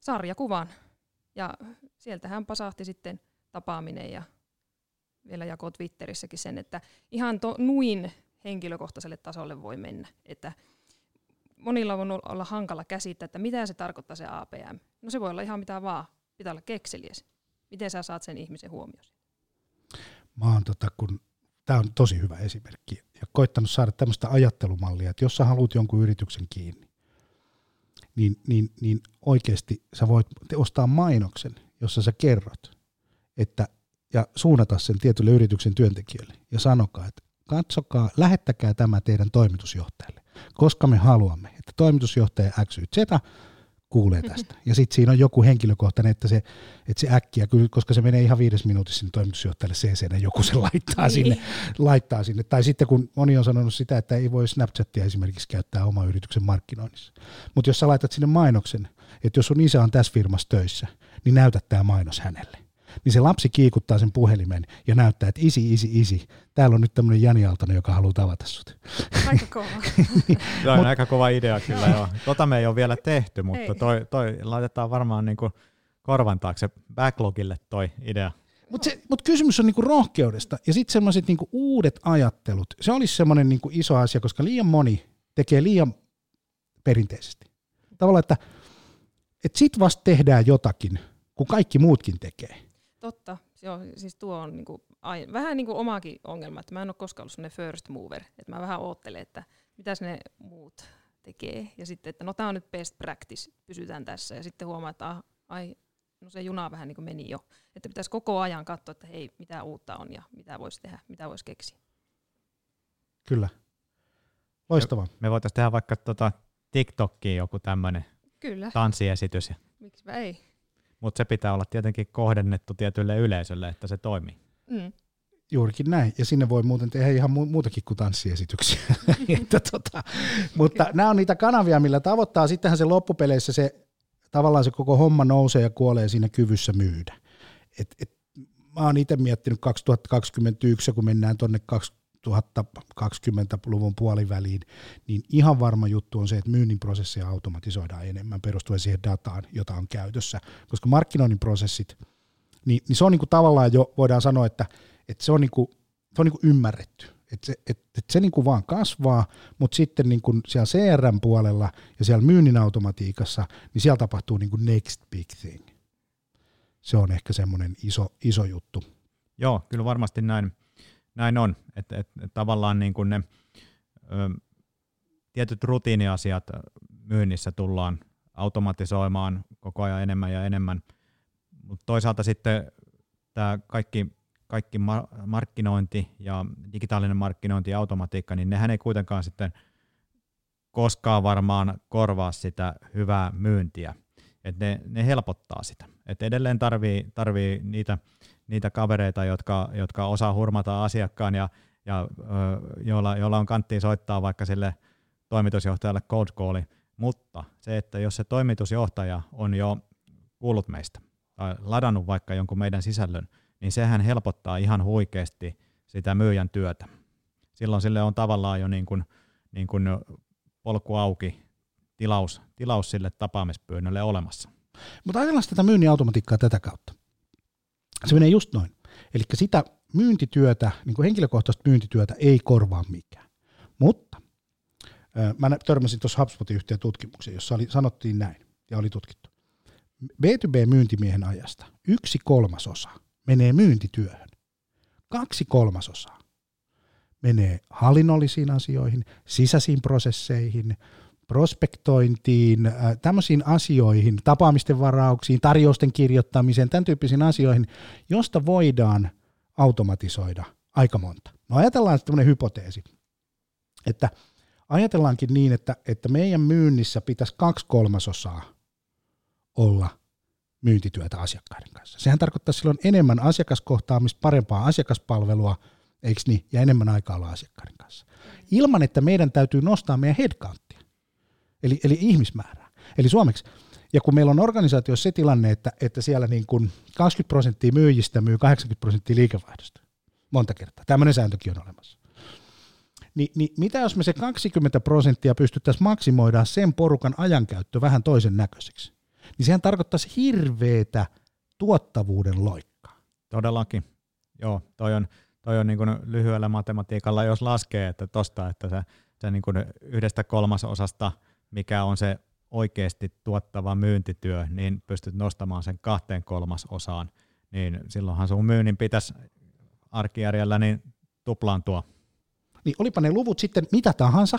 sarjakuvan. Ja sieltä hän pasahti sitten tapaaminen ja vielä jakoi Twitterissäkin sen, että ihan to, nuin henkilökohtaiselle tasolle voi mennä. Että monilla on olla hankala käsittää, että mitä se tarkoittaa se APM. No se voi olla ihan mitä vaan, pitää olla kekseliäs. Miten sä saat sen ihmisen huomioon? Mä oon tota, kun tämä on tosi hyvä esimerkki, ja koittanut saada tämmöistä ajattelumallia, että jos sä haluat jonkun yrityksen kiinni, niin, niin, niin oikeasti sä voit ostaa mainoksen, jossa sä kerrot, että ja suunnata sen tietylle yrityksen työntekijöille ja sanokaa, että katsokaa, lähettäkää tämä teidän toimitusjohtajalle, koska me haluamme, että toimitusjohtaja XYZ kuulee tästä. Ja sitten siinä on joku henkilökohtainen, että se, että se äkkiä, koska se menee ihan viides minuutissa sinne toimitusjohtajalle CC, ja joku se laittaa sinne, niin. laittaa sinne. Tai sitten kun moni on sanonut sitä, että ei voi Snapchatia esimerkiksi käyttää oma yrityksen markkinoinnissa. Mutta jos sä laitat sinne mainoksen, että jos sun isä on tässä firmassa töissä, niin näytä tämä mainos hänelle niin se lapsi kiikuttaa sen puhelimen ja näyttää, että isi, isi, isi, täällä on nyt tämmöinen Jani Aaltonen, joka haluaa tavata sut. Aika kova. niin, Tämä on Mut, aika kova idea kyllä joo. Tota me ei ole vielä tehty, mutta toi, toi laitetaan varmaan niinku korvan taakse backlogille toi idea. Mutta mut kysymys on niinku rohkeudesta ja sitten semmoiset niinku uudet ajattelut. Se olisi semmoinen niinku iso asia, koska liian moni tekee liian perinteisesti. Tavallaan, että et sit vasta tehdään jotakin, kun kaikki muutkin tekee. Totta. Joo, siis tuo on niinku, ai, vähän niin kuin omaakin ongelma, että mä en ole koskaan ollut sellainen first mover, että mä vähän oottelen, että mitä ne muut tekee, ja sitten, että no tämä on nyt best practice, pysytään tässä, ja sitten huomaa, että ah, ai, no se juna vähän niin kuin meni jo, että pitäisi koko ajan katsoa, että hei, mitä uutta on ja mitä voisi tehdä, mitä voisi keksiä. Kyllä. Loistavaa. Me, me voitaisiin tehdä vaikka tota TikTokkiin joku tämmöinen tanssiesitys. Miksipä ei mutta se pitää olla tietenkin kohdennettu tietylle yleisölle, että se toimii. Mm. Juurikin näin, ja sinne voi muuten tehdä ihan mu- muutakin kuin tanssiesityksiä. että tota, mutta nämä on niitä kanavia, millä tavoittaa. Sittenhän se loppupeleissä se tavallaan se koko homma nousee ja kuolee siinä kyvyssä myydä. Et, et, mä oon itse miettinyt 2021, kun mennään tuonne 2020-luvun puoliväliin, niin ihan varma juttu on se, että myynnin prosessia automatisoidaan enemmän perustuen siihen dataan, jota on käytössä. Koska markkinoinnin prosessit, niin, niin se on niin kuin tavallaan jo, voidaan sanoa, että, että se on, niin kuin, se on niin kuin ymmärretty. Että se, et, et se niin kuin vaan kasvaa, mutta sitten niin kuin siellä CRM-puolella ja siellä myynnin automatiikassa, niin siellä tapahtuu niin kuin next big thing. Se on ehkä semmoinen iso, iso juttu. Joo, kyllä varmasti näin näin on, että et, et tavallaan niin kuin ne ö, tietyt rutiiniasiat myynnissä tullaan automatisoimaan koko ajan enemmän ja enemmän, mutta toisaalta sitten tämä kaikki, kaikki markkinointi ja digitaalinen markkinointi ja automatiikka, niin nehän ei kuitenkaan sitten koskaan varmaan korvaa sitä hyvää myyntiä. Et ne, ne helpottaa sitä. Et edelleen tarvii, tarvii niitä niitä kavereita, jotka, jotka osaa hurmata asiakkaan ja ja joilla, joilla on kanttiin soittaa vaikka sille toimitusjohtajalle cold calli, mutta se, että jos se toimitusjohtaja on jo kuullut meistä tai ladannut vaikka jonkun meidän sisällön, niin sehän helpottaa ihan huikeasti sitä myyjän työtä. Silloin sille on tavallaan jo niin kuin, niin kuin polku auki, tilaus, tilaus sille tapaamispyynnölle olemassa. Mutta ajatellaan tätä myynnin automatiikkaa tätä kautta. Se menee just noin. Eli sitä myyntityötä, niin kuin henkilökohtaista myyntityötä ei korvaa mikään. Mutta mä törmäsin tuossa HubSpotin yhteen tutkimukseen, jossa oli, sanottiin näin, ja oli tutkittu. B2B-myyntimiehen ajasta yksi kolmasosa menee myyntityöhön. Kaksi kolmasosaa menee hallinnollisiin asioihin, sisäisiin prosesseihin, prospektointiin, tämmöisiin asioihin, tapaamisten varauksiin, tarjousten kirjoittamiseen, tämän tyyppisiin asioihin, josta voidaan automatisoida aika monta. No ajatellaan tämmöinen hypoteesi, että ajatellaankin niin, että, että meidän myynnissä pitäisi kaksi kolmasosaa olla myyntityötä asiakkaiden kanssa. Sehän tarkoittaa silloin enemmän asiakaskohtaamista, parempaa asiakaspalvelua, eikö niin, ja enemmän aikaa olla asiakkaiden kanssa. Ilman, että meidän täytyy nostaa meidän headcounttia, eli, eli ihmismäärää. Eli suomeksi, ja kun meillä on organisaatiossa se tilanne, että, että siellä niin kuin 20 prosenttia myyjistä myy 80 prosenttia liikevaihdosta, monta kertaa, tämmöinen sääntökin on olemassa. Ni, niin mitä jos me se 20 prosenttia pystyttäisiin maksimoidaan sen porukan ajankäyttö vähän toisen näköiseksi? Niin sehän tarkoittaisi hirveetä tuottavuuden loikkaa. Todellakin. Joo, toi on, toi on niin kuin lyhyellä matematiikalla, jos laskee, että tosta, että se, se niin kuin yhdestä kolmasosasta, mikä on se oikeasti tuottava myyntityö, niin pystyt nostamaan sen kahteen kolmasosaan, niin silloinhan sun myynnin pitäisi arkijärjellä niin tuplaantua. Niin olipa ne luvut sitten mitä tahansa,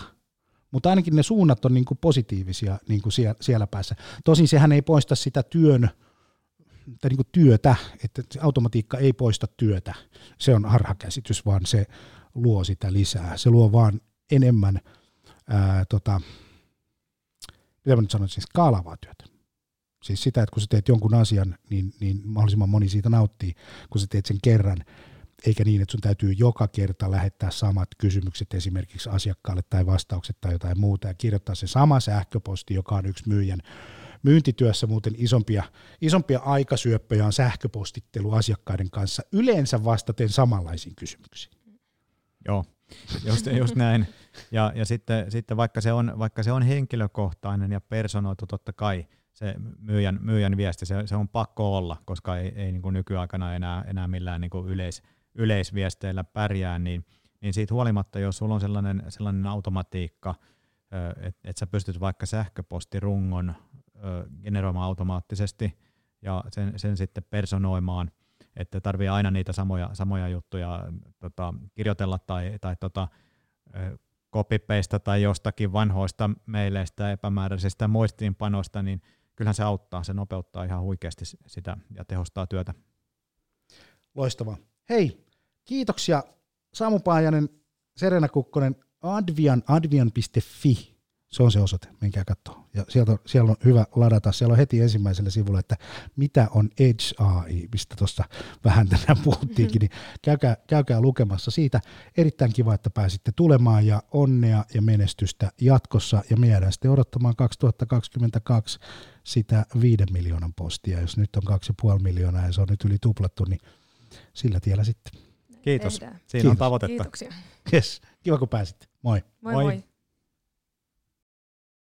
mutta ainakin ne suunnat on niin kuin positiivisia niin kuin siellä, siellä päässä. Tosin sehän ei poista sitä työn, tai niin kuin työtä, että automatiikka ei poista työtä. Se on harhakäsitys, vaan se luo sitä lisää. Se luo vaan enemmän ää, tota, mitä mä nyt sanoisin, siis skaalavaa työtä. Siis sitä, että kun sä teet jonkun asian, niin, niin mahdollisimman moni siitä nauttii, kun sä teet sen kerran, eikä niin, että sun täytyy joka kerta lähettää samat kysymykset esimerkiksi asiakkaalle tai vastaukset tai jotain muuta ja kirjoittaa se sama sähköposti, joka on yksi myyjän myyntityössä muuten isompia, isompia aikasyöppöjä on sähköpostittelu asiakkaiden kanssa, yleensä vastaten samanlaisiin kysymyksiin. Joo, just, just näin. Ja, ja sitten, sitten vaikka, se on, vaikka se on henkilökohtainen ja personoitu totta kai, se myyjän, myyjän viesti, se, se on pakko olla, koska ei, ei niin kuin nykyaikana enää, enää millään niin kuin yleis, yleisviesteillä pärjää, niin, niin siitä huolimatta, jos sulla on sellainen, sellainen automatiikka, että et sä pystyt vaikka sähköpostirungon generoimaan automaattisesti ja sen, sen sitten personoimaan, että tarvii aina niitä samoja, samoja juttuja tota, kirjoitella tai, tai tota, kopipeista tai jostakin vanhoista meileistä epämääräisistä muistiinpanoista, niin kyllähän se auttaa, se nopeuttaa ihan huikeasti sitä ja tehostaa työtä. Loistavaa. Hei, kiitoksia Samu Paajanen, Serena Kukkonen, advian, advian.fi se on se osoite, menkää katsoa. Ja sieltä, siellä on hyvä ladata, siellä on heti ensimmäisellä sivulla, että mitä on Edge AI, mistä tuossa vähän tänään puhuttiinkin, niin käykää, käykää lukemassa siitä. Erittäin kiva, että pääsitte tulemaan ja onnea ja menestystä jatkossa ja me jäädään sitten odottamaan 2022 sitä viiden miljoonan postia. Jos nyt on kaksi puoli miljoonaa ja se on nyt yli tuplattu, niin sillä tiellä sitten. Kiitos. Tehdään. Siinä Kiitos. on tavoitetta. Kiitoksia. Yes. Kiva kun pääsit. Moi. Moi moi. moi.